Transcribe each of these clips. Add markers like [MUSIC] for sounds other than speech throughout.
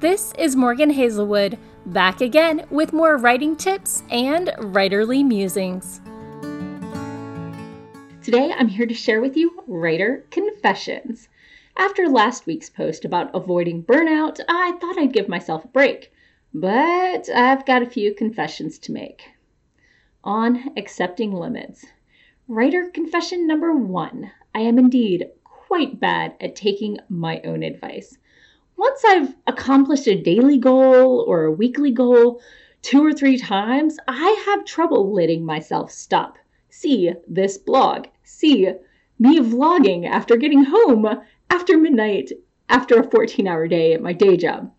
This is Morgan Hazelwood, back again with more writing tips and writerly musings. Today I'm here to share with you Writer Confessions. After last week's post about avoiding burnout, I thought I'd give myself a break, but I've got a few confessions to make. On accepting limits. Writer confession number one I am indeed quite bad at taking my own advice. Once I've accomplished a daily goal or a weekly goal two or three times, I have trouble letting myself stop. See this blog. See me vlogging after getting home after midnight after a 14 hour day at my day job.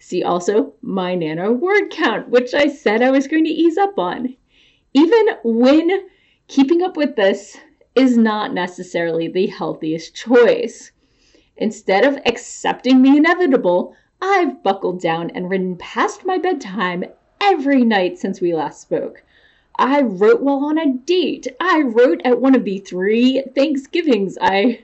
See also my nano word count, which I said I was going to ease up on. Even when keeping up with this is not necessarily the healthiest choice. Instead of accepting the inevitable, I've buckled down and written past my bedtime every night since we last spoke. I wrote while on a date. I wrote at one of the three Thanksgivings I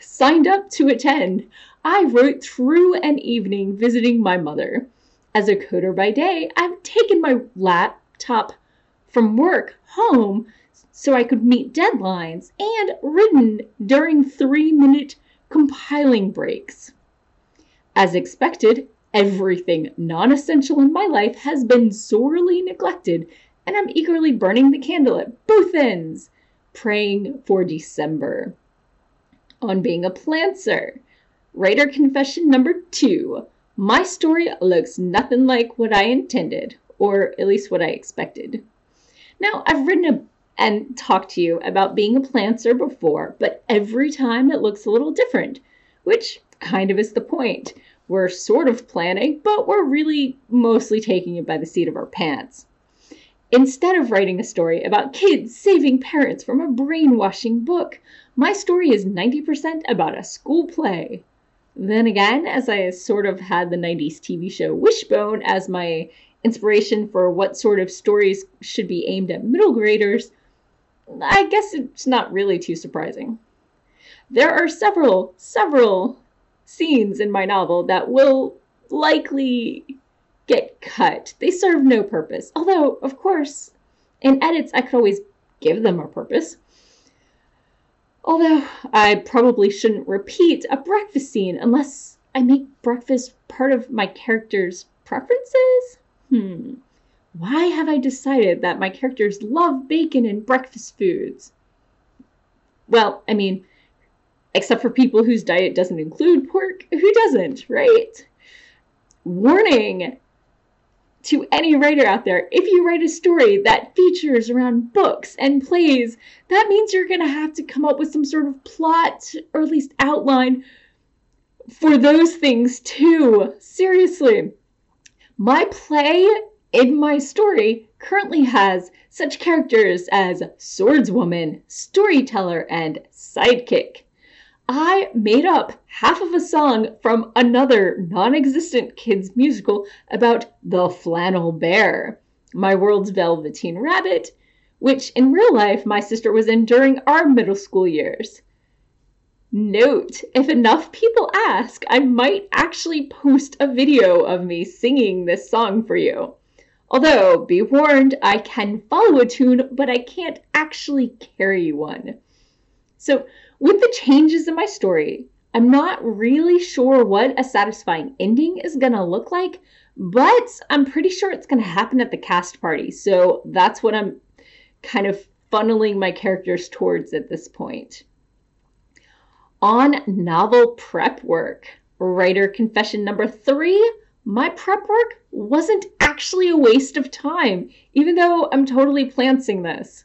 signed up to attend. I wrote through an evening visiting my mother. As a coder by day, I've taken my laptop from work home so I could meet deadlines and written during three minute compiling breaks. As expected, everything non essential in my life has been sorely neglected, and I'm eagerly burning the candle at both ends, praying for December. On being a plantser, writer confession number two. My story looks nothing like what I intended, or at least what I expected. Now, I've written a and talk to you about being a plantser before, but every time it looks a little different, which kind of is the point. We're sort of planning, but we're really mostly taking it by the seat of our pants. Instead of writing a story about kids saving parents from a brainwashing book, my story is 90% about a school play. Then again, as I sort of had the 90s TV show Wishbone as my inspiration for what sort of stories should be aimed at middle graders, I guess it's not really too surprising. There are several, several scenes in my novel that will likely get cut. They serve no purpose. Although, of course, in edits, I could always give them a purpose. Although, I probably shouldn't repeat a breakfast scene unless I make breakfast part of my character's preferences? Hmm. Why have I decided that my characters love bacon and breakfast foods? Well, I mean, except for people whose diet doesn't include pork, who doesn't, right? Warning to any writer out there if you write a story that features around books and plays, that means you're going to have to come up with some sort of plot or at least outline for those things too. Seriously. My play in my story currently has such characters as swordswoman, storyteller, and sidekick. I made up half of a song from another non existent kids' musical about the flannel bear, my world's velveteen rabbit, which in real life my sister was in during our middle school years. Note, if enough people ask, I might actually post a video of me singing this song for you. Although, be warned, I can follow a tune, but I can't actually carry one. So, with the changes in my story, I'm not really sure what a satisfying ending is gonna look like, but I'm pretty sure it's gonna happen at the cast party. So, that's what I'm kind of funneling my characters towards at this point. On novel prep work, writer confession number three my prep work wasn't actually a waste of time, even though I'm totally planting this.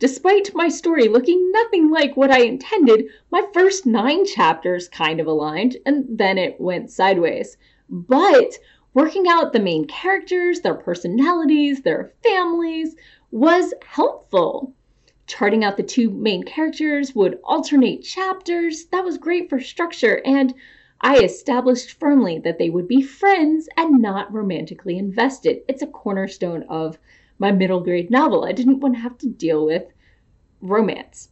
Despite my story looking nothing like what I intended, my first nine chapters kind of aligned, and then it went sideways. But working out the main characters, their personalities, their families was helpful. Charting out the two main characters would alternate chapters. That was great for structure and I established firmly that they would be friends and not romantically invested. It's a cornerstone of my middle grade novel. I didn't want to have to deal with romance.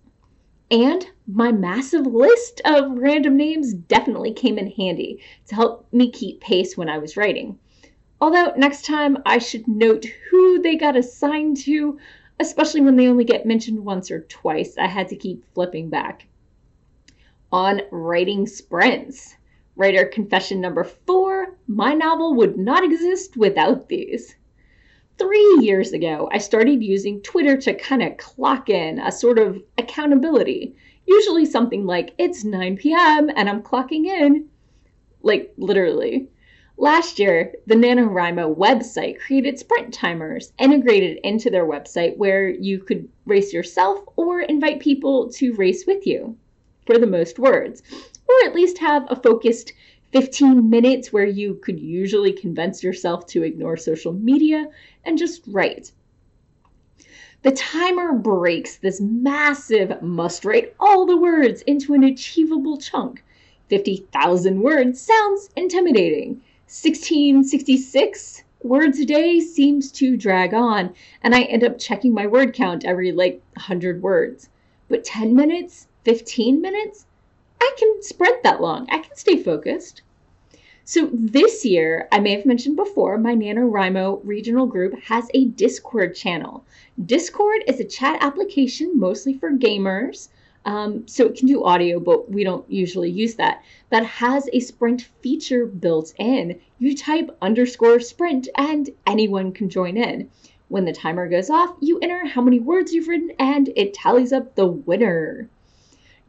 And my massive list of random names definitely came in handy to help me keep pace when I was writing. Although next time I should note who they got assigned to, especially when they only get mentioned once or twice. I had to keep flipping back. On writing sprints. Writer confession number four my novel would not exist without these. Three years ago, I started using Twitter to kind of clock in a sort of accountability. Usually something like, it's 9 p.m. and I'm clocking in. Like, literally. Last year, the NaNoWriMo website created sprint timers integrated into their website where you could race yourself or invite people to race with you for the most words, or at least have a focused 15 minutes where you could usually convince yourself to ignore social media and just write. The timer breaks this massive must write all the words into an achievable chunk. 50,000 words sounds intimidating 1666 words a day seems to drag on, and I end up checking my word count every like 100 words. But 10 minutes, 15 minutes, I can sprint that long. I can stay focused. So this year, I may have mentioned before, my NaNoWriMo regional group has a Discord channel. Discord is a chat application mostly for gamers. Um, so it can do audio, but we don't usually use that. That has a sprint feature built in. You type underscore sprint and anyone can join in. When the timer goes off, you enter how many words you've written and it tallies up the winner.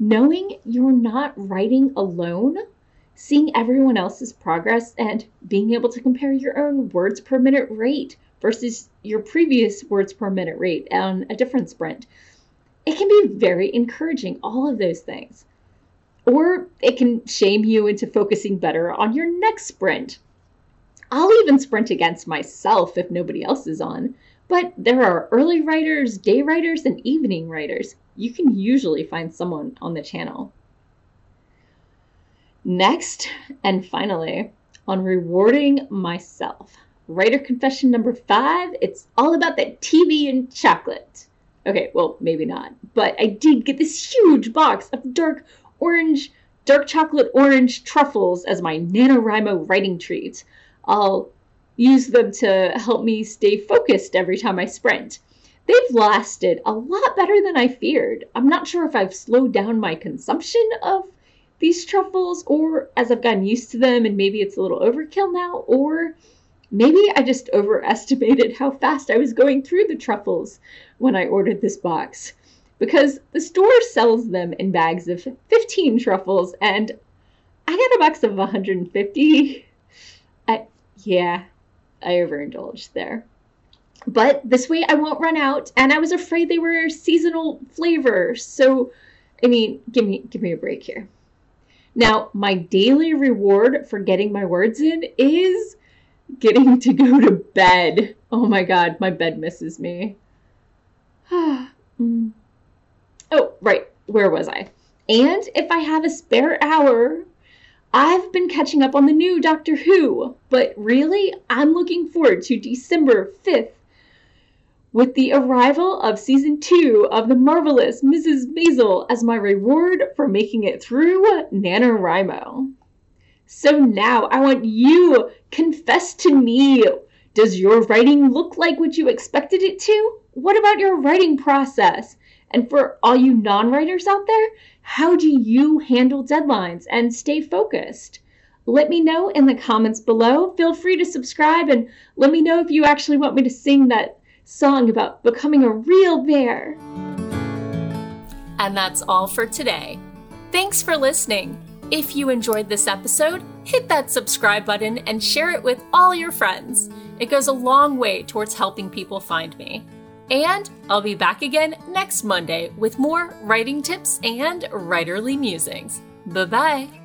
Knowing you're not writing alone, seeing everyone else's progress, and being able to compare your own words per minute rate versus your previous words per minute rate on a different sprint it can be very encouraging, all of those things. Or it can shame you into focusing better on your next sprint. I'll even sprint against myself if nobody else is on. But there are early writers, day writers, and evening writers. You can usually find someone on the channel. Next, and finally, on rewarding myself. Writer confession number five it's all about that TV and chocolate. Okay, well, maybe not. But I did get this huge box of dark orange, dark chocolate orange truffles as my NaNoWriMo writing treat. I'll use them to help me stay focused every time I sprint. They've lasted a lot better than I feared. I'm not sure if I've slowed down my consumption of these truffles or as I've gotten used to them and maybe it's a little overkill now or Maybe I just overestimated how fast I was going through the truffles when I ordered this box. Because the store sells them in bags of 15 truffles, and I got a box of 150. I, yeah, I overindulged there. But this way I won't run out, and I was afraid they were seasonal flavors. So, I mean, give me give me a break here. Now, my daily reward for getting my words in is getting to go to bed. Oh my god, my bed misses me. [SIGHS] Mm. oh, right. Where was I? And if I have a spare hour, I've been catching up on the new Doctor Who, but really, I'm looking forward to December 5th with the arrival of season 2 of The Marvelous Mrs. Maisel as my reward for making it through NaNoWriMo. So now I want you confess to me. Does your writing look like what you expected it to? What about your writing process? And for all you non writers out there, how do you handle deadlines and stay focused? Let me know in the comments below. Feel free to subscribe and let me know if you actually want me to sing that song about becoming a real bear. And that's all for today. Thanks for listening. If you enjoyed this episode, hit that subscribe button and share it with all your friends. It goes a long way towards helping people find me. And I'll be back again next Monday with more writing tips and writerly musings. Bye bye.